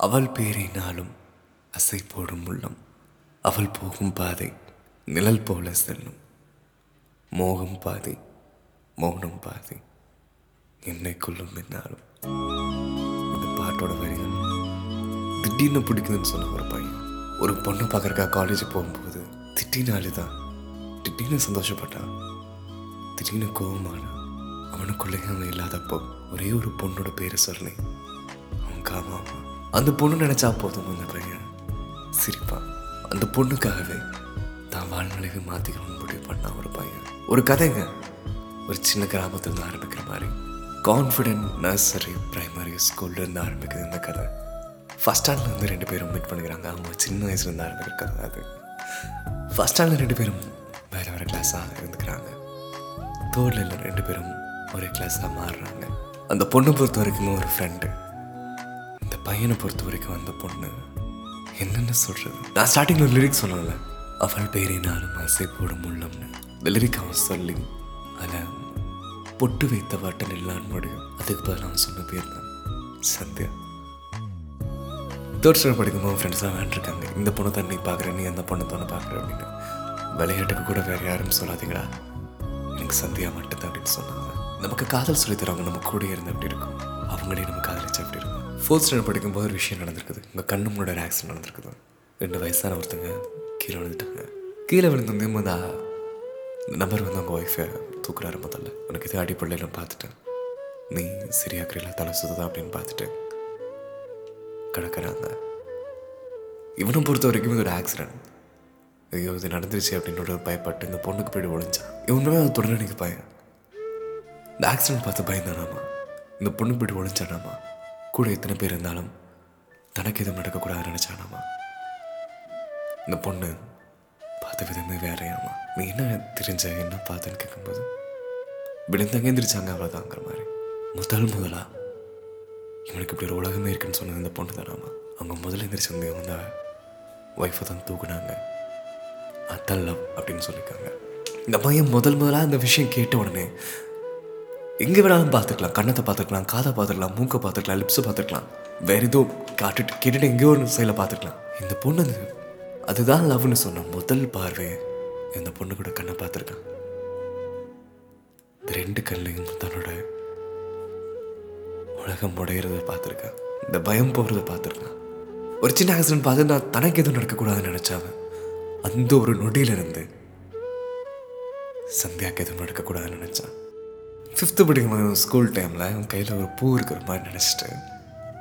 அவள் பேரினாலும் அசை போடும் உள்ளம். அவள் போகும் பாதை நிழல் போல செல்லும். மோகம் பாதை மௌனம் பாதை. என்னை கொள்ளும் என்னாலும். இந்த பாட்டோட வரிகள் திடீர்னு பிடிக்குதுன்னு சொன்ன ஒரு பையன். ஒரு பொண்ணு பார்க்குறக்கா காலேஜ் போகும்போது திடீர்னு அழுதான் திடீர்னு சந்தோஷப்பட்டான் திடீர்னு கோபமான அவனுக்குள்ளேயே அவன் இல்லாதப்போ ஒரே ஒரு பொண்ணோட பேரை சொல்லி அவன் காமாவான் அந்த பொண்ணு நினைச்சா போதும் அந்த பையன். சிரிப்பான் அந்த பொண்ணுக்காகவே தான் வாழ்நிலையை மாற்றிக்கணும்னு முடிவு பண்ணான் ஒரு பையன். ஒரு கதைங்க. ஒரு சின்ன கிராமத்துலேருந்து ஆரம்பிக்கிற மாதிரி. கான்ஃபிடென்ட் நர்சரி பிரைமரி ஸ்கூல்லேருந்து ஆரம்பிக்குது இந்த கதை. ஃபஸ்ட் ஸ்டாண்டில் வந்து ரெண்டு பேரும் மீட் பண்ணிக்கிறாங்க. அவங்க சின்ன வயசுலேருந்து ஆரம்பிக்கிற கதை அது. ஃபஸ்ட் ஸ்டாண்டில் ரெண்டு பேரும் வேறு வேறு கிளாஸாக இருந்துக்கிறாங்க. தேர்டில் ரெண்டு பேரும் ஒரே கிளாஸாக மாறுறாங்க. அந்த பொண்ணை பொறுத்த வரைக்கும் ஒரு ஃப்ரெண்டு பையனை பொறுத்த வரைக்கும் அந்த பொண்ணு என்னென்ன சொல்கிறது நான் ஸ்டார்டிங்கில் லிரிக்ஸ் சொன்னதில்ல அவள் பேரினாலும் ஆசை போடும் உள்ளம்னு. இந்த லிரிக் அவன் சொல்லி அதில் பொட்டு வைத்த வாட்டன் இல்லான்னு முடியும் அதுக்கு பதில் அவன் சொன்ன பேர் தான் சந்தியா. தேர்ட் ஸ்டாண்டர்ட் படிக்கும்போது ஃப்ரெண்ட்ஸ்லாம் வேண்டிருக்காங்க இந்த பொண்ணை தான் நீ பார்க்குற நீ அந்த பொண்ணை தானே பார்க்குற அப்படின்னு. விளையாட்டுக்கு கூட வேறு யாரும் சொல்லாதீங்களா எனக்கு சந்தியா மட்டும்தான் அப்படின்னு சொன்னாங்க. நமக்கு காதல் சொல்லி தரவங்க நம்ம கூட இருந்து அப்படி இருக்கும். அவங்களே நம்ம காதலிச்சு அப்படி இருக்கும். ஃபோர்த் ஸ்டாண்டர்ட் படிக்கும்போது ஒரு விஷயம் நடந்திருக்குது. உங்கள் கண்ணு முன்னாடி ஒரு ஆக்சிடென்ட் நடந்திருக்குது. ரெண்டு வயசான ஒருத்தங்க கீழே விழுந்துட்டாங்க. கீழே விழுந்து முதா இந்த நம்பர் வந்து அவங்க ஒய்ஃபை தூக்குறாரு முதல்ல. உனக்கு இது அடிப்படையில் பார்த்துட்டேன். நீ சரியாக்குறீங்களா தலை சுத்ததா அப்படின்னு பார்த்துட்டேன் கிடக்கிறாங்க. இவனை பொறுத்த வரைக்கும் இது ஒரு ஆக்சிடென்ட் ஐயோ இது நடந்துருச்சு அப்படின்னு ஒரு பயப்பட்டு இந்த பொண்ணுக்கு போய்ட்டு ஒழிஞ்சான் இவனுமே அவன் தொடர்ந்து எனக்கு பையன் இந்த ஆக்சிடென்ட் பார்த்து பயந்தானாமா? இந்த பொண்ணுக்கு போய்ட்டு ஒழிஞ்சானாமா கூட எத்தனை பேர் இருந்தாலும் தனக்கு எதுவும் நடக்கக்கூடாதுன்னு நினச்சானாமா? இந்த பொண்ணு பார்த்த விதமே வேறையாமா? நீ என்ன தெரிஞ்ச என்ன பார்த்தேன்னு கேட்கும்போது விழுந்தங்க எந்திரிச்சாங்க அவ்வளோதாங்கிற மாதிரி. முதல் முதலா இவனுக்கு இப்படி ஒரு உலகமே இருக்குன்னு சொன்னது இந்த பொண்ணு தானாமா? அவங்க முதல்ல எந்திரிச்சு வந்து வந்த ஒய்ஃபை தான் தூக்குனாங்க. அதான் லவ் அப்படின்னு சொல்லியிருக்காங்க. இந்த பையன் முதல் முதலாக இந்த விஷயம் கேட்ட உடனே எங்கே வேணாலும் பார்த்துக்கலாம் கண்ணத்தை பார்த்துக்கலாம் காதை பார்த்துக்கலாம் மூக்கை பார்த்துக்கலாம் லிப்ஸை பார்த்துக்கலாம் வேற ஏதோ காட்டுட்டு கேட்டுட்டு எங்கேயோ ஒரு சைடில் பார்த்துக்கலாம் இந்த பொண்ணு அது அதுதான் லவ்னு சொன்ன முதல் பார்வை. இந்த பொண்ணு கூட கண்ணை பார்த்துருக்கான் ரெண்டு கல்லையும் தன்னோட உலகம் உடையிறத பார்த்துருக்கான் இந்த பயம் போகிறத பார்த்துருக்கான் ஒரு சின்ன ஆக்சிடென்ட் பார்த்து நான் தனக்கு எதுவும் நடக்கக்கூடாதுன்னு நினச்சாவன் அந்த ஒரு நொடியில இருந்து சந்தியாக்கு எதுவும் நடக்கக்கூடாதுன்னு நினச்சான். ஃபிஃப்த்து படிக்கும் ஸ்கூல் டைமில் அவன் கையில் ஒரு பூ இருக்கிற மாதிரி நினச்சிட்டு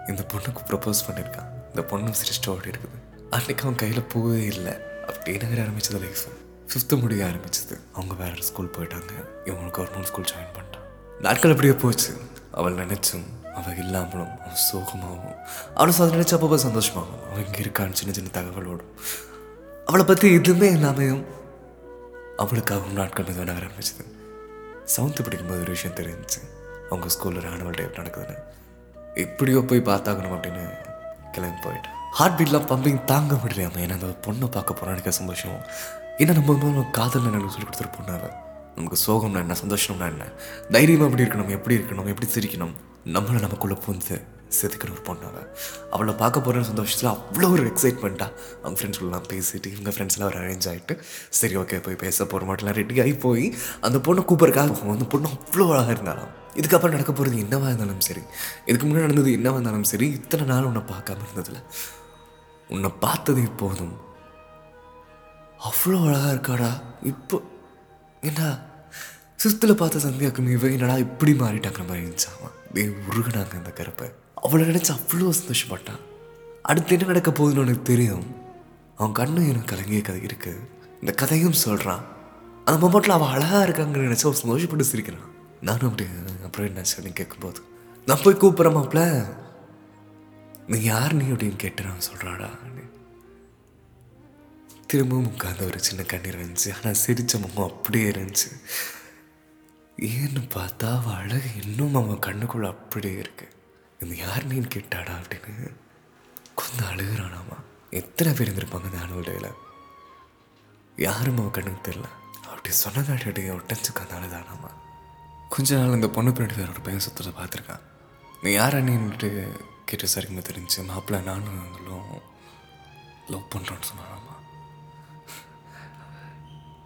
இந்த பொண்ணுக்கு ப்ரப்போஸ் பண்ணியிருக்கான் இந்த பொண்ணு சிரிச்சிட்டு ஓடி இருக்குது. அன்னைக்கு அவன் கையில் பூவே இல்லை. அப்படின்னுங்கிற வேற ஆரம்பிச்சது லைஃப் ஃபிஃப்த்து முடிய ஆரம்பிச்சது. அவங்க வேறு ஸ்கூல் போயிட்டாங்க. இவங்க கவர்மெண்ட் ஸ்கூல் ஜாயின் பண்ணிட்டான். நாட்கள் அப்படியே போச்சு. அவள் நினைச்சும் அவள் இல்லாமலும் அவன் சோகமாகவும் அவளை அதை நினச்சி அப்பப்போ சந்தோஷமாகும் அவன் இங்கே இருக்கான்னு சின்ன சின்ன தகவலோடும் அவளை பற்றி எதுவுமே இல்லாமையும் அவளுக்காகவும் நாட்கள் மெதுவாக நகர ஆரம்பிச்சது. செவன்த்து படிக்கும்போது ஒரு விஷயம் தெரிஞ்சுச்சு. அவங்க ஸ்கூலில் ஆனுவல் டே நடக்குதுன்னு. எப்படியோ போய் பார்த்தாகணும் அப்படின்னு கிளம்பி போயிட்டேன். ஹார்ட் பீட்லாம் பம்பிங் தாங்க முடியலையாம ஏன்னா அந்த பொண்ணை பார்க்க போகிறோம் எனக்கு சந்தோஷம் ஏன்னா நம்ம காதல் எனக்கு சொல்லி கொடுத்துரு பொண்ணாவை நமக்கு சோகம்னா என்ன? சந்தோஷம்னா என்ன? தைரியமாக எப்படி இருக்கணும்? எப்படி இருக்கணும்? எப்படி சிரிக்கணும்? நம்மளை நமக்குள்ளே பூந்து செதுக்கிற ஒரு பொண்ணு அவளை பார்க்க போகிற சந்தோஷத்தில் அவ்வளோ ஒரு எக்ஸைட்மெண்ட்டாக அவங்க ஃப்ரெண்ட்ஸ்லாம் பேசிட்டு இவங்க ஃப்ரெண்ட்ஸ்லாம் ஒரு அரேஞ்ச் ஆகிட்டு சரி ஓகே போய் பேச போகிற மாட்டெல்லாம் ரெடி ஆகி போய் அந்த பொண்ணை கூப்பிட்றக்காக அந்த பொண்ணு அவ்வளோ அழகாக இருந்தாலும் இதுக்கப்புறம் நடக்க போகிறது என்னவாக இருந்தாலும் சரி இதுக்கு முன்னாடி நடந்தது என்னவாக இருந்தாலும் சரி இத்தனை நாள் உன்னை பார்க்காம இருந்ததில்ல உன்னை பார்த்தது போதும். அவ்வளோ அழகாக இருக்காடா. இப்போ என்ன சிஸ்தில் பார்த்த சந்தியாக்கும் இவன் என்னடா இப்படி மாறிட்டாங்கிற மாதிரி இருந்துச்சாமா டே உருகுனாங்க அந்த கருப்பை. அவளை நினச்சி அவ்வளோ சந்தோஷப்பட்டான். அடுத்து என்ன நடக்க போகுதுன்னு உனக்கு தெரியும். அவன் கண்ணும் எனக்கு கலங்கிய கதை இருக்குது இந்த கதையும் சொல்கிறான் அந்த மொமெண்ட்டில் அவள் அழகாக இருக்காங்கன்னு நினச்சி அவன் சந்தோஷப்பட்டு சிரிக்கிறான். நானும் அப்படி அப்புறம் என்ன சொல்லி கேட்கும்போது நான் போய் கூப்பிட்றேன் மாப்பிள்ள. நீ யார் நீ அப்படின்னு கேட்டுறான் சொல்கிறாடா திரும்பவும் உட்காந்து ஒரு சின்ன கண்ணீர் இருந்துச்சு. ஆனால் சிரித்த முகம் அப்படியே இருந்துச்சு. ஏன்னு பார்த்தா அவள் அழகு இன்னும் அவன் கண்ணுக்குள்ளே அப்படியே இருக்குது இந்த யார் நீன்னு கேட்டாடா அப்படின்னு கொஞ்சம் அழுகுறானாமா? எத்தனை பேர் இருந்திருப்பாங்க அந்த ஆனுவல் டேல யாரும் அவன் கண்ணுக்கு தெரியல. அப்படி சொன்னதாட்டி ஒட்டச்சுக்கு அந்த அழுதானாமா? கொஞ்ச நாள் இந்த பொண்ணு பின்னாடி வேற ஒரு பையன் சுத்தத்தை பார்த்துருக்கான். நீ யார் அண்ணின்ட்டு கேட்டு சரிங்க தெரிஞ்சு மாப்பிள்ளை நானும் அவங்களும் லவ் பண்ணுறோன்னு சொன்னானாமா?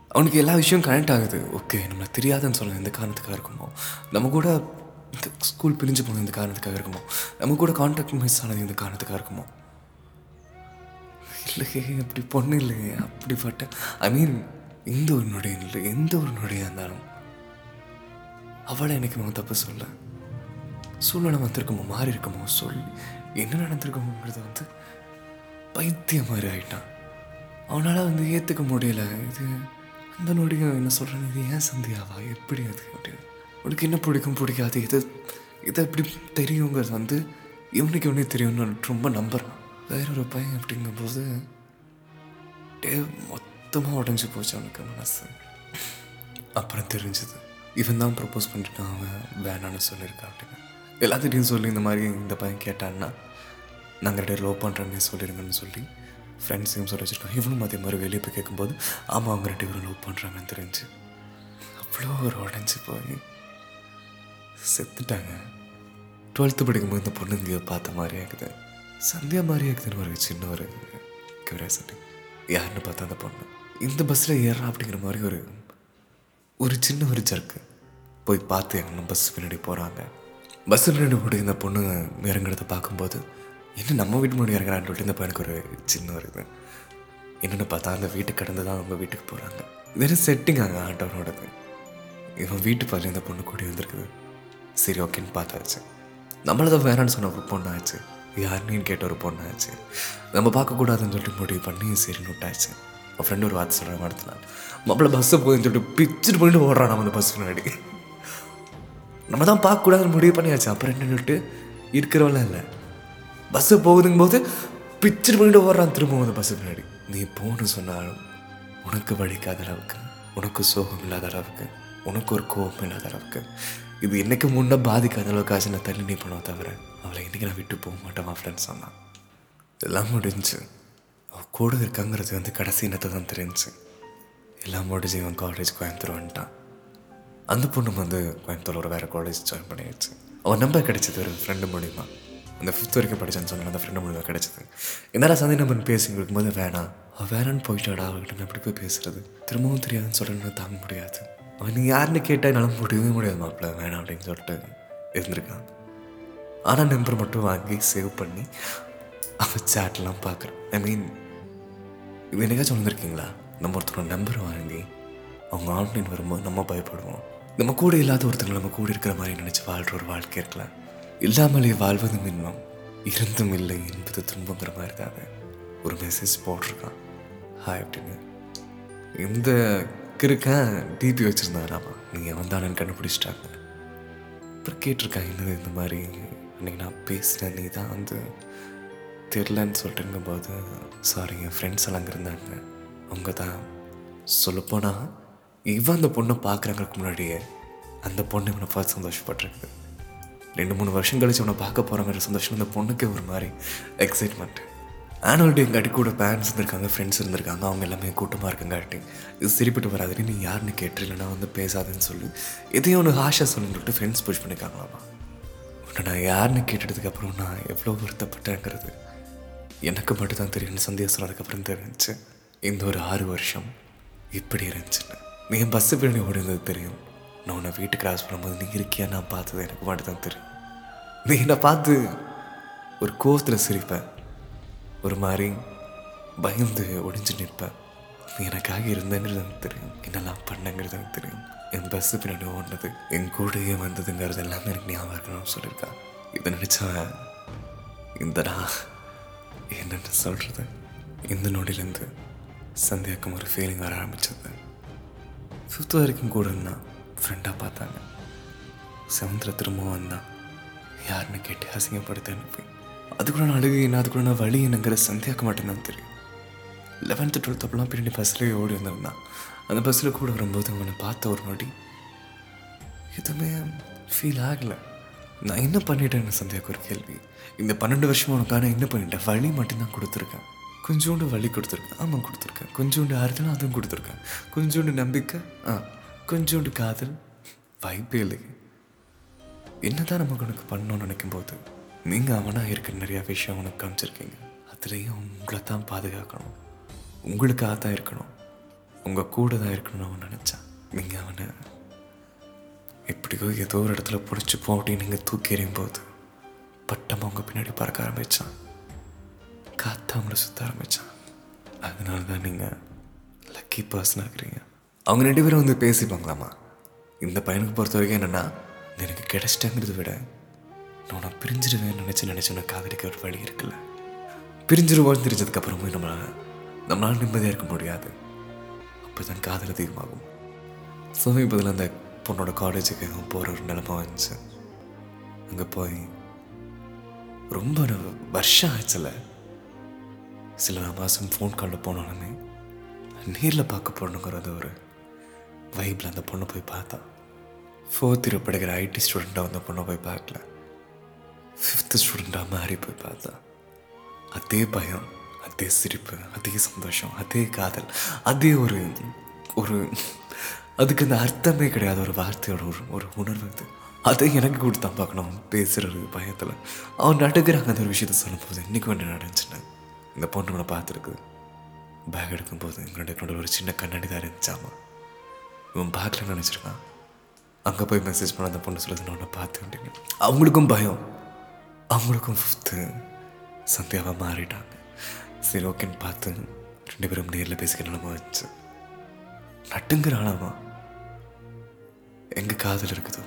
அவனுக்கு எல்லா விஷயம் கனெக்ட் ஆகுது. ஓகே நம்மளை தெரியாதுன்னு சொல்ல எந்த காரணத்துக்காக இருக்குமோ நம்ம கூட இந்த ஸ்கூல் பிரிஞ்சு போனது இந்த காரணத்துக்காக இருக்குமோ? நம்ம கூட கான்டாக்ட் மிஸ் ஆனது இந்த காரணத்துக்காக இருக்குமோ? இல்லையே அப்படி பொண்ணு இல்லையே அப்படிப்பட்ட ஐ மீன் எந்த ஒரு நொடியும் இல்லை எந்த ஒரு நொடியாக இருந்தாலும். அவளை எனக்கு நம்ம தப்பு சொல்ல. சூழ்நிலை வந்திருக்குமோ மாறி இருக்குமோ சொல்லி என்ன நடந்திருக்குமோங்கிறது வந்து பைத்தியம் மாதிரி ஆயிட்டான். அவனால் வந்து ஏற்றுக்க முடியல. இது அந்த நொடியும் என்ன சொல்கிறேன் இது ஏன் சந்தியாவா? எப்படி அது அப்படின்னு. உனக்கு என்ன பிடிக்கும் பிடிக்காது? இது இதை எப்படி தெரியுங்கிறது வந்து இவனுக்கு இவனே தெரியும்னு ரொம்ப நம்புகிறான் வேற ஒரு பையன் அப்படிங்கும்போது டே மொத்தமாக உடஞ்சி போச்சு அவனுக்கு மனசு. அப்புறம் தெரிஞ்சது. இவன் தான் ப்ரப்போஸ் பண்ணிட்டு அவன் வேணான்னு சொல்லியிருக்கான் அப்படின்னு எல்லாத்திட்டையும் சொல்லி இந்த மாதிரி இந்த பையன் கேட்டான்னா நாங்கள் ரெடியாக லோ பண்ணுறேன்னு சொல்லிடுங்கன்னு சொல்லி ஃப்ரெண்ட்ஸையும் சொல்லி வச்சுருக்கான். இவனும் அதே மாதிரி வெளியே போய் கேட்கும்போது ஆமாம் அவங்க ரெண்டு பேரும் லவ் பண்ணுறாங்கன்னு தெரிஞ்சு. அவ்வளோ ஒரு உடஞ்சி போய். செத்துட்டாங்க. டுவெல்த்து படிக்கும்போது இந்த பொண்ணு இங்கே பார்த்த மாதிரி இருக்குது சந்தியா மாதிரி இருக்குதுன்னு ஒரு சின்ன ஒரு கியூரியாசிட்டி யாருன்னு பார்த்தா அந்த பொண்ணு. இந்த பஸ்ஸில் ஏறா அப்படிங்கிற மாதிரி ஒரு ஒரு சின்ன ஒரு ஜர்க்கு போய் பார்த்து எங்கன்னா பஸ் பின்னாடி போகிறாங்க பஸ் பின்னாடி போட்டு இந்த பொண்ணு இறங்குறத பார்க்கும்போது என்ன நம்ம வீட்டு முன்னாடி இறங்குறான்னு சொல்லிட்டு இந்த பையனுக்கு ஒரு சின்ன ஒரு இது. என்னென்னு பார்த்தா அந்த வீட்டுக்கு கடந்து தான் அவங்க வீட்டுக்கு போகிறாங்க வெறும் செட்டிங் அங்கே ஆண்டவனோடது. இவன் வீட்டு பாரு இந்த பொண்ணு கூடி வந்திருக்குது. சரி ஓகேன்னு பார்த்தாச்சு. நம்மள தான் வேணான்னு சொன்ன ஒரு பொண்ணாச்சு. யாருன்னு கேட்ட ஒரு பொண்ணாச்சு. நம்ம பார்க்கக்கூடாதுன்னு சொல்லிட்டு முடிவு பண்ணி சரின்னு விட்டாச்சு. அவன் ஃப்ரெண்டு ஒரு வார்த்தை சொல்கிற மாதிரி நான் மாப்பிள்ள பஸ்ஸை போகுதுன்னு சொல்லிட்டு பிச்சுட்டு பண்ணிட்டு ஓடுறான் நம்ம அந்த பஸ் முன்னாடி. நம்ம தான் பார்க்கக்கூடாதுன்னு முடிவு பண்ணியாச்சு. அப்புறம் என்னன்னுட்டு இருக்கிறவெல்லாம் இல்லை. பஸ்ஸு போகுதுங்கும் போது பிச்சுட்டு பண்ணிட்டு ஓடுறான் திரும்பவும் அந்த பஸ்ஸு முன்னாடி. நீ போன்னு சொன்னாலும் உனக்கு வலிக்காத அளவுக்கு உனக்கு சோகம் இல்லாத அளவுக்கு உனக்கு ஒரு கோபம் இல்லாத அளவுக்கு இது என்னைக்கு முன்னே பாதிக்காத அளவுக்கு ஆச்சு நான் தள்ளி நீ தவிர அவளை இன்னைக்கு நான் விட்டு போக மாட்டேன் ஃப்ரெண்ட்ஸ் சொன்னான் எல்லாம் முடிஞ்சு அவள் கூட இருக்காங்கிறது வந்து கடைசி இனத்தை தான் தெரிஞ்சு. எல்லாம் முடிஞ்சு இவன் காலேஜ் கோயம்புத்தூர் வந்துட்டான். அந்த பொண்ணு வந்து கோயம்புத்தூர் ஒரு வேறு காலேஜ் ஜாயின் பண்ணிடுச்சு அவன் நம்பர் கிடைச்சது ஒரு ஃப்ரெண்டு மூலிமா அந்த ஃபிஃப்த் வரைக்கும் படிச்சான்னு சொன்ன அந்த ஃப்ரெண்டு மூலிமா கிடைச்சது. என்னால் சந்தை நம்பர் பேசி போது வேணாம் அவள் வேணான்னு போயிட்டாடா அவர்கிட்ட நான் எப்படி போய் பேசுறது? திரும்பவும் தெரியாதுன்னு சொல்கிறேன்னு தாங்க முடியாது. நீ யாருன்னு கேட்டால் என்னால் முடியவே முடியாது மாப்பிள்ள வேணாம் அப்படின்னு சொல்லிட்டு இருந்திருக்கான். ஆனால் நம்பர் மட்டும் வாங்கி சேவ் பண்ணி அவன் சேட்லாம் பார்க்குறான் ஐ மீன் இது என்னைக்காச்சும் வந்திருக்கீங்களா? நம்ம ஒருத்தரோட நம்பர் வாங்கி அவங்க ஆன்லைன் வரும்போது நம்ம பயப்படுவோம். நம்ம கூட இல்லாத ஒருத்தங்க நம்ம கூட இருக்கிற மாதிரி நினச்சி வாழ்கிற ஒரு வாழ்க்கை இருக்கலாம் இல்லாமலே வாழ்வதும் இன்பம் இருந்தும் இல்லை என்பது துன்பங்கிற மாதிரி தானே ஒரு மெசேஜ் போட்டிருக்கான். ஹாய் அப்படின்னு. இந்த கிருக்கன் டிபி வச்சுருந்தாராமா நீங்கள் வந்தானு கண்டுபிடிச்சிட்டாங்க. அப்புறம் கேட்டிருக்கேன் என்னது இந்த மாதிரி? அன்றைக்கி நான் பேசினேன் நீ தான் வந்து தெரிலன்னு சொல்லிட்டுங்கும்போது சாரி என் ஃப்ரெண்ட்ஸ் எல்லாம் அங்கே இருந்தாங்க. அவங்க தான் சொல்லப்போனால் இவன் அந்த பொண்ணை பார்க்குறாங்களுக்கு முன்னாடியே அந்த பொண்ணு இவனை பார்த்து சந்தோஷப்பட்டிருக்கு. ரெண்டு மூணு வருஷம் கழிச்சு அவனை பார்க்க போகிறாங்கிற சந்தோஷம் அந்த பொண்ணுக்கே ஒரு மாதிரி எக்ஸைட்மெண்ட் ஆனுவல் டேங்காட்டி கூட பேரண்ட்ஸ் இருந்திருக்காங்க ஃப்ரெண்ட்ஸ் இருந்திருக்காங்க அவங்க எல்லாமே கூட்டமாக இருக்குங்காட்டி இது சரிப்பட்டு வராதுன்னு நீ யாருன்னு கேட்டு இல்லைனா வந்து பேசாதுன்னு சொல்லி. எதையும் ஒன்று ஆஷா சொல்லுன்னு சொல்லிட்டு ஃப்ரெண்ட்ஸ் புஷ் பண்ணியிருக்காங்களாமா உன்னை நான் யாருன்னு கேட்டதுக்கப்புறம் நான் எவ்வளோ வருத்தப்பட்டேங்கிறது எனக்கு மட்டும் தான் தெரியும்னு சந்தேகம் சொன்னதுக்கப்புறம் தெரிஞ்சு. இந்த ஒரு ஆறு வருஷம் இப்படி இருந்துச்சுன்னு. நீ என் பஸ்ஸு பின்னாடி ஓடினது தெரியும். நான் உன்னை வீட்டுக்கு கிராஸ் பண்ணும்போது நீ இருக்கியா? நான் பார்த்தது எனக்கு மட்டும் தான் தெரியும். நீ என்னை பார்த்து ஒரு கோவத்தில் சிரிப்பேன் ஒரு மாதிரி பயந்து ஒடிஞ்சு நிற்பேன் எனக்காக இருந்தேங்கிறது எனக்கு தெரியும். என்னெல்லாம் பண்ணங்கிறது எனக்கு தெரியும். என் பஸ்ஸு பின்னாடி ஓடினது என் கூடயே வந்ததுங்கிறது எல்லாமே எனக்கு ஞாபகம் இருக்கணும்னு சொல்லியிருக்கா. இதை நினச்சவன் இந்த நான் என்னென்னு சொல்கிறது இந்த நொடியிலேருந்து சந்தியாக்கும் ஒரு ஃபீலிங் வர ஆரம்பிச்சது. ஃபிஃப்த் வரைக்கும் கூட இருந்தான். ஃப்ரெண்டாக பார்த்தாங்க. செவன்த்தில் திரும்பவும் வந்தான். யாருன்னு கேட்டு அசிங்கப்படுத்த அனுப்பி அதுக்குள்ள நான் அழுகு என்ன அதுக்குள்ள நான் வழி என்னங்கிற சந்தியாக்கு மாட்டேன்னு தெரியும். லெவன்த்து டுவெல்த் அப்பெல்லாம் பின்னாடி பஸ்லேயே ஓடி வந்திருந்தான். அந்த பஸ்ஸில் கூட வரும்போது அவனை பார்த்த ஒரு நொடி எதுவுமே ஃபீல் ஆகலை. நான் என்ன பண்ணிட்டேன்னு சந்தியாக்கு ஒரு கேள்வி. இந்த பன்னெண்டு வருஷம் உனக்கான என்ன பண்ணிட்டேன் வழி மட்டும்தான் கொடுத்துருக்கேன். கொஞ்சோண்டு வழி கொடுத்துருக்கேன். ஆமாம் கொடுத்துருக்கேன். கொஞ்சோண்டு ஆறுதல் அதுவும் கொடுத்துருக்கேன். கொஞ்சோண்டு நம்பிக்கை ஆ கொஞ்சோண்டு காதல் வாய்ப்பே இல்லை என்னதான் நம்ம உனக்கு பண்ணணும்னு நினைக்கும் போது நீங்கள் அவனாக இருக்கிற நிறையா விஷயம் உனக்கு காமிச்சிருக்கீங்க. அதுலேயும் உங்களை தான் பாதுகாக்கணும். உங்களுக்காக தான் இருக்கணும். உங்கள் கூட தான் இருக்கணும்னு அவன் நினச்சான். நீங்கள் அவனை எப்படியோ ஏதோ ஒரு இடத்துல பிடிச்சிப்போம் அப்படின்னு நீங்கள் தூக்கி எறியும் போது பட்டம் அவங்க பின்னாடி பறக்க ஆரம்பித்தான் காற்று அவங்கள சுற்ற ஆரம்பித்தான் அதனால தான் நீங்கள் லக்கி பர்சனாக இருக்கிறீங்க. அவங்க ரெண்டு பேரும் வந்து பேசிப்பாங்களாமா? இந்த பையனுக்கு பொறுத்த வரைக்கும் என்னென்னா எனக்கு கிடைச்சிட்டேங்கிறத விட நான் உன்னை பிரிஞ்சிடுவேன்னு நினச்சி நினச்சி உன்னை காதலிக்க ஒரு வழி இருக்குல்ல? பிரிஞ்சிருவோன்னு தெரிஞ்சதுக்கப்புறமும் நம்மளால் நம்மளால் நிம்மதியாக இருக்க முடியாது. அப்போ தான் காதல் அதிகமாகும். சமீபத்தில் அந்த பொண்ணோட காலேஜுக்கு போகிற ஒரு நிலைமை வந்துச்சு. அங்கே போய் ரொம்ப வருஷம் ஆச்சுல. சில மாதம் ஃபோன் காலில் போனாலுமே நேரில் பார்க்க போகணுங்கிறது ஒரு வைப்பில் அந்த பொண்ணை போய் பார்த்தா. ஃபோர்த் இயர் படிக்கிற ஐடி ஸ்டூடெண்ட்டாக அந்த பொண்ணை போய் பார்க்கல. ஃபிஃப்த்து ஸ்டூடெண்ட்டாக மாறி போய் பார்த்தா அதே பயம் அதே சிரிப்பு அதே சந்தோஷம் அதே காதல் அதே ஒரு ஒரு அதுக்கு அந்த அர்த்தமே கிடையாது. ஒரு வார்த்தையோட ஒரு ஒரு உணர்வு இது அதை எனக்கு கொடுத்தான் பார்க்கணும். அவன் பயத்தில். அவன் நடுக்கிறாங்க அந்த ஒரு விஷயத்த சொல்லும்போது இன்றைக்கும் ஒன்று நடந்துச்சுன்னு இந்த பொண்ணு உன்னை பார்த்துருக்கு. பேக் எடுக்கும்போது எங்களுடைய என்னோட ஒரு சின்ன கண்ணாடி தான் இருந்துச்சாமா? இவன் பார்க்கலன்னு நினச்சிருக்கான். அங்கே போய் மெசேஜ் பண்ண அந்த பொண்ணு சொல்லுது நான் உன்னை பார்த்தேன் அவங்களுக்கும் பயம். அவங்களுக்கும் ஃபிஃப்த்து சந்தியாவாக மாறிட்டாங்க. சரி ஓகேன்னு பார்த்து ரெண்டு பேரும் நேரில் பேசிக்க நிலமா நட்டுங்கிற நட்டுங்கிறானாமா எங்கே காதல் இருக்குதோ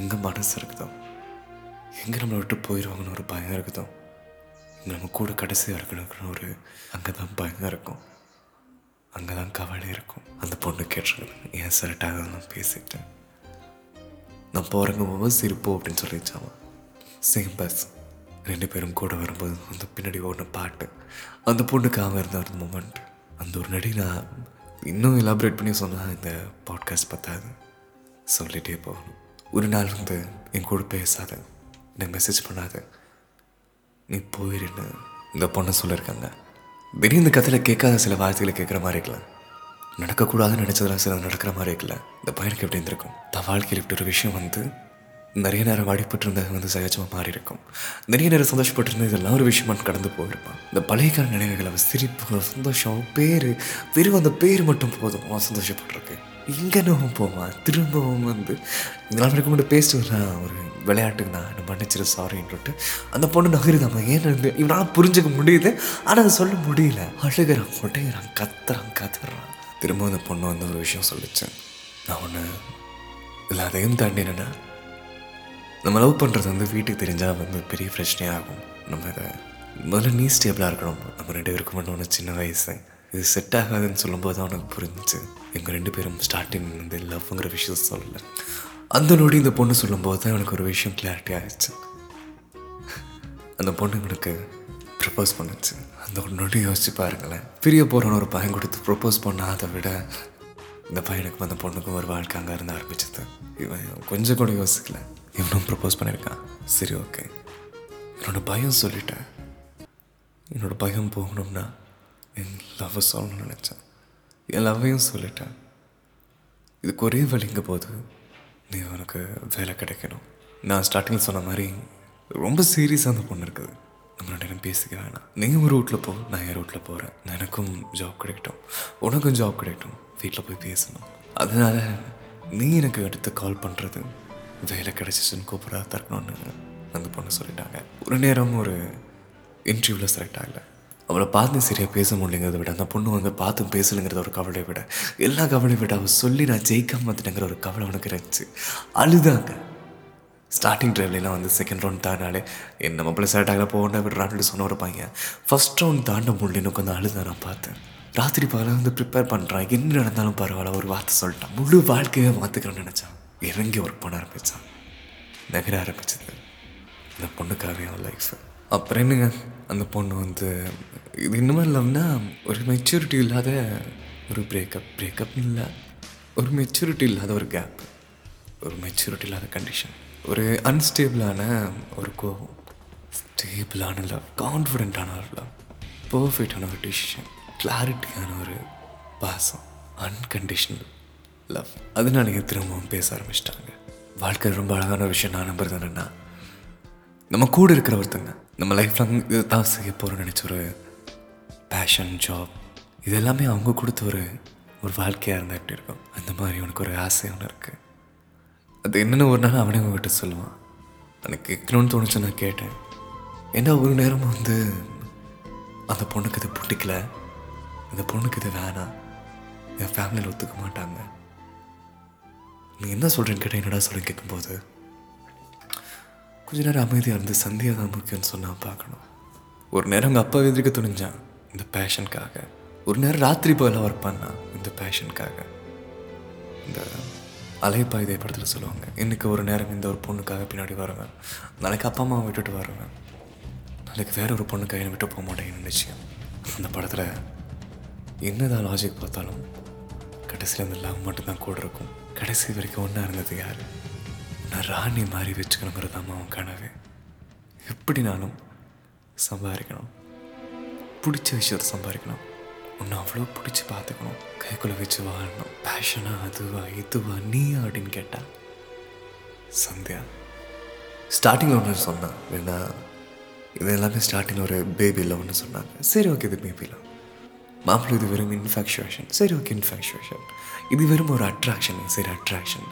எங்கள் மனசு இருக்குதோ எங்கே நம்மளை விட்டு போயிடுவாங்கன்னு ஒரு பயம் இருக்குதோ இங்கே நம்ம கூட கடைசியாக இருக்கணுங்கிற ஒரு அங்கே தான் பயம் இருக்கும். அங்கே தான் கவலை இருக்கும். அந்த பொண்ணு கேட்டிருக்குது ஏன் சரட்டாக நான் பேசிட்டேன்? நான் போகிறங்க போகும்போது சிரிப்போம் அப்படின்னு சொல்லிச்சாமா சேம் பஸ் ரெண்டு பேரும் கூட வரும்போது அந்த பின்னாடி ஓடின பாட்டு. அந்த பொண்ணுக்காக இருந்த ஒரு மூமெண்ட் அந்த ஒரு நடி நான் இன்னும் எலாபரேட் பண்ணி சொன்னால் இந்த பாட்காஸ்ட் பத்தாது. சொல்லிகிட்டே போகணும். ஒரு நாள் வந்து என் கூட பேசாத. எனக்கு மெசேஜ் பண்ணாத. நீ போயிருன்னு இந்த பொண்ணை சொல்லியிருக்காங்க திடீர்னு இந்த கதையில் கேட்காத சில வார்த்தைகளை கேட்குற மாதிரி இருக்கலாம் நடக்கக்கூடாதுன்னு நினச்சதெல்லாம் சில நடக்கிற மாதிரி இருக்கல. இந்த பையனுக்கு எப்படி இருந்திருக்கும்? தன் வாழ்க்கையில் இப்படி ஒரு விஷயம் வந்து நிறைய நேரம் அடிபட்டிருந்தது வந்து சகஜமாக மாறி இருக்கும் நிறைய நேரம் சந்தோஷப்பட்டிருந்தது இதெல்லாம் ஒரு விஷயமா கடந்து போயிருப்பான். இந்த பழைய கால நினைவுகள் அவன் சிரிப்பு சந்தோஷம் பேர் வெறும் அந்த பேர் மட்டும் போதும். அவன் சந்தோஷப்பட்டிருக்கு. இங்கே நம்ம போவான். திரும்பவும் வந்து இதெல்லாம் வரைக்கும் மட்டும் பேசிட்டு வர்றான் ஒரு விளையாட்டுக்கு நான் என்ன மன்னிச்சிரு சாரின்ட்டு அந்த பொண்ணு நகருதாம்மா ஏன் இவனால் புரிஞ்சுக்க முடியுது. ஆனால் அதை சொல்ல முடியல. அழுகிறான் கொட்டைகிறான் கத்துறான் கத்துறான். திரும்ப அந்த பொண்ணு வந்து ஒரு விஷயம் சொல்லிச்சேன் நான் ஒன்று இல்லை அதையும் தாண்டி என்னென்னா நம்ம லவ் பண்ணுறது வந்து வீட்டுக்கு தெரிஞ்சால் வந்து பெரிய பிரச்சனையாக ஆகும் நம்ம இதை முதல்ல நீ ஸ்டேபிளாக இருக்கணும். நம்ம ரெண்டு பேருக்கு மட்டும் ஒன்று சின்ன வயசு. இது செட் ஆகாதுன்னு சொல்லும்போது தான் உனக்கு புரிஞ்சுச்சு. எங்கள் ரெண்டு பேரும் ஸ்டார்டிங் வந்து லவ்ங்கிற விஷயம் சொல்லலை. அந்த நொடி இந்த பொண்ணு சொல்லும்போது தான் எனக்கு ஒரு விஷயம் கிளாரிட்டி ஆகிடுச்சு அந்த பொண்ணு எனக்கு ப்ரப்போஸ் பண்ணுச்சு. அந்த ஒரு நொடி யோசிச்சு பாருங்களேன். பிரிய போகிறவன் ஒரு பையன் கொடுத்து ப்ரப்போஸ் பண்ண அதை விட இந்த பையனுக்கும் அந்த பொண்ணுக்கும் ஒரு வாழ்க்கை அங்கே இருந்து ஆரம்பிச்சது. இவன் கொஞ்சம் கூட யோசிக்கல. இவனும் ப்ரப்போஸ் பண்ணியிருக்கான். சரி ஓகே என்னோட பயம் சொல்லிட்டேன். என்னோட பயம் போகணும்னா என் லவ்வை சொல்லணும்னு நினச்சேன். என் லவ்வையும் சொல்லிட்டேன். இதுக்கு ஒரே வழிங்க போது நீ உனக்கு வேலை கிடைக்கணும். நான் ஸ்டார்டிங்கில் சொன்ன மாதிரி ரொம்ப சீரியஸாக அந்த பொண்ணு இருக்குது. நம்ம ரெண்டு பேசிக்க வேணாம். நீ ஒரு ரூட்டில் போ நான் என் ரூட்டில் போகிறேன் எனக்கும் ஜாப் கிடைக்கட்டும். உனக்கும் ஜாப் கிடைக்கட்டும். வீட்டில் போய் பேசணும். அதனால் நீ எனக்கு அடுத்து கால் பண்ணுறது வேலை கிடச்சிச்சுன்னு கூப்பிடாத தரக்கணும்னு அந்த பொண்ணு சொல்லிட்டாங்க. ஒரு நேரம் ஒரு இன்டர்வியூவில் செலக்ட் ஆகலை. அவளை பார்த்து சரியாக பேச முடியலைங்கிறத விட அந்த பொண்ணு வந்து பார்த்து பேசலைங்கிறத ஒரு கவலையை விட எல்லா கவலையும் விட அவள் சொல்லி நான் ஜெயிக்காம வந்துட்டேங்கிற ஒரு கவலை அவனுக்கு இருந்துச்சு. அழுதாங்க. ஸ்டார்டிங் ட்ரைவ்லாம் வந்து செகண்ட் ரவுண்ட் தாண்டாலே என்ன மாப்பிள்ள செலக்ட் ஆகல போகண்டா விடுறான்னு சொன்ன ஒரு பையன். ஃபஸ்ட் ரவுண்ட் தாண்ட முடியலன்னு உட்காந்து அழுத நான் பார்த்தேன். ராத்திரி பகல வந்து ப்ரிப்பேர் பண்ணுறான் என்ன நடந்தாலும் பரவாயில்ல ஒரு வார்த்தை சொல்லிட்டான். முழு வாழ்க்கையை மாற்றுக்கிறேன்னு நினச்சான். இறங்கி ஒர்க் பண்ண ஆரம்பித்தான் நகர ஆரம்பிச்சது. அந்த பொண்ணுக்காகவே அவன் லைஃப் அப்புறம் என்னங்க அந்த பொண்ணு வந்து இது இன்னுமே இல்லாமல்னா ஒரு மெச்சூரிட்டி இல்லாத ஒரு பிரேக்கப் பிரேக்கப் இல்லை ஒரு மெச்சூரிட்டி இல்லாத ஒரு கேப் ஒரு மெச்சூரிட்டி இல்லாத கண்டிஷன் ஒரு அன்ஸ்டேபிளான ஒரு கோபம். ஸ்டேபிளான லவ் கான்ஃபிடென்ட்டான ஒரு லவ் பர்ஃபெக்டான ஒரு டிசிஷன் கிளாரிட்டியான ஒரு பாசம். அன்கண்டிஷனல் லவ் அதனால திரும்பவும் பேச ஆரம்பிச்சிட்டாங்க. வாழ்க்கை ரொம்ப அழகான விஷயம். நான் நம்புறது என்னென்னா நம்ம கூட இருக்கிற ஒருத்தங்க நம்ம லைஃப் லாங் இதை தான் செய்ய போகிறோம்னு நினச்ச ஒரு பேஷன் ஜாப் இது எல்லாமே அவங்க கொடுத்த ஒரு ஒரு வாழ்க்கையாக இருந்தால் எப்படி இருக்கும்? அந்த மாதிரி உனக்கு ஒரு ஆசை ஒன்று இருக்குது அது என்னென்ன ஒரு நாள் அவனே உங்ககிட்ட சொல்லுவான். எனக்கு கேட்கணும்னு தோணுச்சு நான் கேட்டேன். ஏன்னா ஒரு நேரம் வந்து அந்த பொண்ணுக்கு இது பிடிக்கல. இந்த பொண்ணுக்கு இது வேணாம். என் ஃபேமிலியில் ஒத்துக்க மாட்டாங்க. நீ என்ன சொல்கிறேன்னு கேட்டேன் என்னடா சொல்லி கேட்கும்போது கொஞ்ச நேரம் அமைதியாக இருந்து சந்தியா தான் முக்கியம்னு சொன்னால் பார்க்கணும். ஒரு நேரம் எங்கள் அப்பா எதிர்க்க துணிஞ்சான் இந்த பேஷனுக்காக ஒரு நேரம் ராத்திரி போயெல்லாம் ஒர்க் பண்ணான் இந்த பேஷனுக்காக இந்த அலைப்பாயுதை படத்தில் சொல்லுவாங்க இன்னைக்கு ஒரு நேரம் இந்த ஒரு பொண்ணுக்காக பின்னாடி வருவேன். நாளைக்கு அப்பா அம்மாவை விட்டுட்டு வருவேன். நாளைக்கு வேற ஒரு பொண்ணுக்காக என்னை விட்டு போக மாட்டேன்னு நிச்சயம்? அந்த படத்தில் என்னதான் லாஜிக் பார்த்தாலும் கடைசியில் அந்த லவ் மட்டும்தான் கூட இருக்கும். கடைசி வரைக்கும் ஒன்றா இருந்தது யார்? நான் ராணி மாதிரி வச்சுக்கணுங்கிறது தான் அவன் கனவு எப்படினாலும் சம்பாதிக்கணும். பிடிச்ச விஷயத்த சம்பாதிக்கணும். உன்னை அவ்வளோ பிடிச்சி பார்த்துக்கணும். கைக்குள்ளே வச்சு வாழணும். பேஷனாக அதுவா இதுவா நீ அப்படின்னு கேட்டா சந்தியா. ஸ்டார்டிங்கில் ஒன்று சொன்னான். ஏன்னா இது எல்லாமே ஸ்டார்டிங்கில் ஒரு பேபி லவ்னு சொன்னாங்க. சரி ஓகே இது பேபி லவ் மாப்பிள்ளை இது வெறும் இன்ஃபேக்சுவேஷன் சரி ஓகே இன்ஃபேக்சுவேஷன் இது வெறும் ஒரு அட்ராக்ஷன் சரி அட்ராக்ஷன்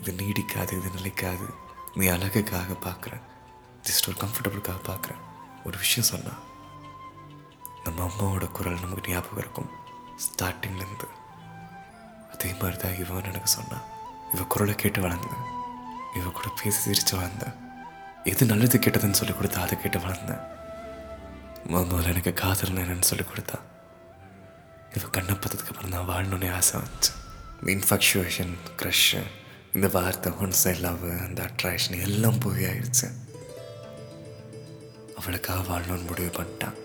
இது நீடிக்காது இது நிலைக்காது. நீ அழகுக்காக பார்க்குறேன். ஜஸ்ட் ஒரு கம்ஃபர்டபுளுக்காக பார்க்குறேன். ஒரு விஷயம் சொன்னா நம்ம அம்மாவோட குரல் நமக்கு ஞாபகம் இருக்கும். ஸ்டார்டிங்லேருந்து அதே மாதிரி தான் இவன் எனக்கு சொன்னான் இவ குரலை கேட்டு வளர்ந்தேன். இவ கூட பேசி சிரிச்சு வளர்ந்தேன். எது நல்லது கெட்டதுன்னு சொல்லி கொடுத்தா அதை கேட்டு வளர்ந்தேன். முதல்ல எனக்கு காதல் என்னன்னு சொல்லி கொடுத்தா இவன் கண்ணை பார்த்ததுக்கு அப்புறம் தான் வாழணும்னு ஆசை வச்சேன் இன்ஃபக்ஷுவேஷன் க்ரஷ்ஷு இந்த வார்த்தை ஒன் சைட் லவ் அந்த அட்ராக்ஷன் எல்லாம் போய் ஆயிடுச்சு அவளுக்காக வாழணும்னு முடிவு பண்ணிட்டான்.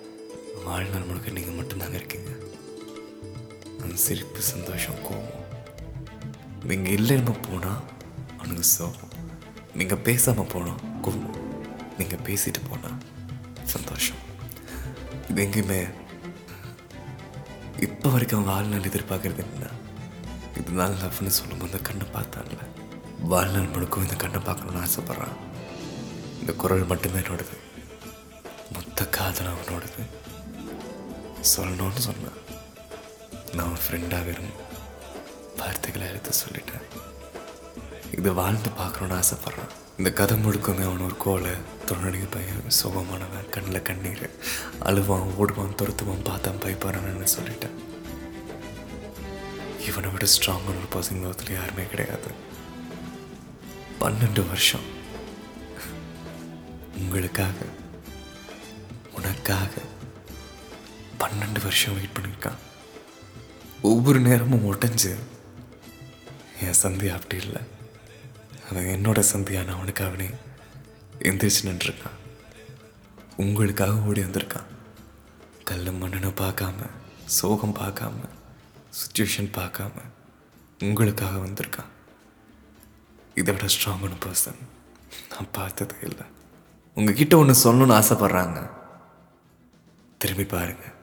வாழ்நாள் முழுக்க நீங்கள் மட்டும்தாங்க இருக்கீங்க. அந்த சிரிப்பு சந்தோஷம் கோவம் நீங்கள் இல்லைன்னு போனால் அவனுக்கு சோகம். நீங்கள் பேசாமல் போனால் கோவம் நீங்கள் பேசிட்டு போனால் சந்தோஷம். இது எங்கேயுமே இப்போ வரைக்கும் அவன் வாழ்நாள் எதிர்பார்க்கறது என்ன இதுதான் லவ்னு சொல்லும்போது இந்த கண்ணை பார்த்தான்ல வாழ்நாள் முழுக்கும் இந்த கண்ணை பார்க்கணும்னு ஆசைப்பட்றான் இந்த குரல் மட்டுமே என்னோடது. மொத்த காதல் அவனோடது. சொல்லணும்னு சொன்னான். நான் அவன் ஃப்ரெண்டாக வெறும் வார்த்தைகளை எடுத்து சொல்லிட்டேன். இதை வாழ்ந்து பார்க்கணுன்னு ஆசைப்பட்றான். இந்த கதை முழுக்கமே அவன் ஒரு கோலை தொண்டடிக்க பையன் சுகமானவன் கண்ணில் கண்ணீர் அழுவான் ஓடுவான் துரத்துவான் பார்த்தான் பயப்படுறான்னு சொல்லிட்டேன். இவனை விட ஸ்ட்ராங்கான ஒரு பர்சன் லோகத்தில் யாருமே கிடையாது. பன்னெண்டு வருஷம். உங்களுக்காக உனக்காக பன்னெண்டு வருஷம் வெயிட் பண்ணியிருக்கான். ஒவ்வொரு நேரமும் உடஞ்சு என் சந்தி அப்படி இல்லை. அவன் என்னோட சந்தியான அவனுக்காகவே அவனே எந்திரிச்சு நின்றுருக்கான். உங்களுக்காக ஓடி வந்திருக்கான். கல்லும் மண்ணனை பார்க்காம சோகம் பார்க்காம சுச்சுவேஷன் பார்க்காம உங்களுக்காக வந்திருக்கான். இதை விட ஸ்ட்ராங்கான பர்சன் நான் பார்த்ததே இல்லை. உங்ககிட்ட ஒன்று சொல்லணும்னு ஆசைப்பட்றாங்க. திரும்பி பாருங்கள்